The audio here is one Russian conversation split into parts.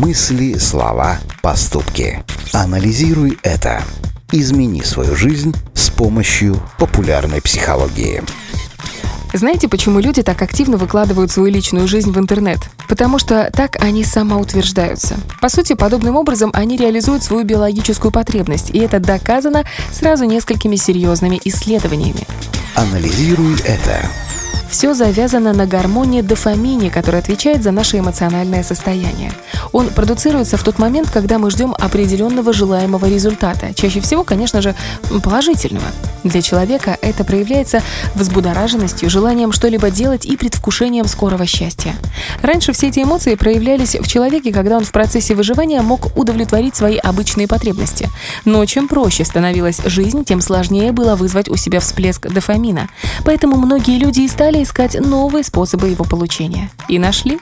Мысли, слова, поступки. Анализируй это. Измени свою жизнь с помощью популярной психологии. Знаете, почему люди так активно выкладывают свою личную жизнь в интернет? Потому что так они самоутверждаются. По сути, подобным образом они реализуют свою биологическую потребность, и это доказано сразу несколькими серьезными исследованиями. Анализируй это. Все завязано на гормоне дофамине, который отвечает за наше эмоциональное состояние. Он продуцируется в тот момент, когда мы ждем определенного желаемого результата. Чаще всего, конечно же, положительного. Для человека это проявляется взбудораженностью, желанием что-либо делать и предвкушением скорого счастья. Раньше все эти эмоции проявлялись в человеке, когда он в процессе выживания мог удовлетворить свои обычные потребности. Но чем проще становилась жизнь, тем сложнее было вызвать у себя всплеск дофамина. Поэтому многие люди и стали искать новые способы его получения. И нашли.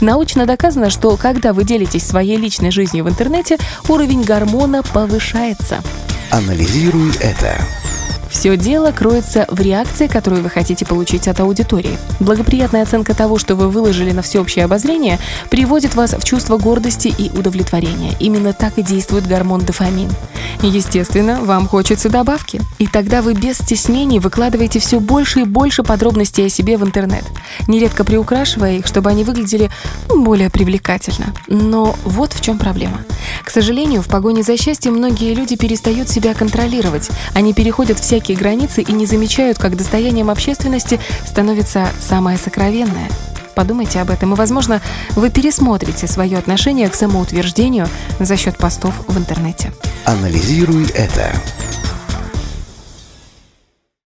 Научно доказано, что когда вы делитесь своей личной жизнью в интернете, уровень гормона повышается. Анализируй это. Все дело кроется в реакции, которую вы хотите получить от аудитории. Благоприятная оценка того, что вы выложили на всеобщее обозрение, приводит вас в чувство гордости и удовлетворения. Именно так и действует гормон дофамин. Естественно, вам хочется добавки. И тогда вы без стеснений выкладываете все больше и больше подробностей о себе в интернет, нередко приукрашивая их, чтобы они выглядели более привлекательно. Но вот в чем проблема. К сожалению, в погоне за счастьем многие люди перестают себя контролировать. Они переходят всякие границы и не замечают, как достоянием общественности становится самое сокровенное. Подумайте об этом, и, возможно, вы пересмотрите свое отношение к самоутверждению за счет постов в интернете. Анализируй это.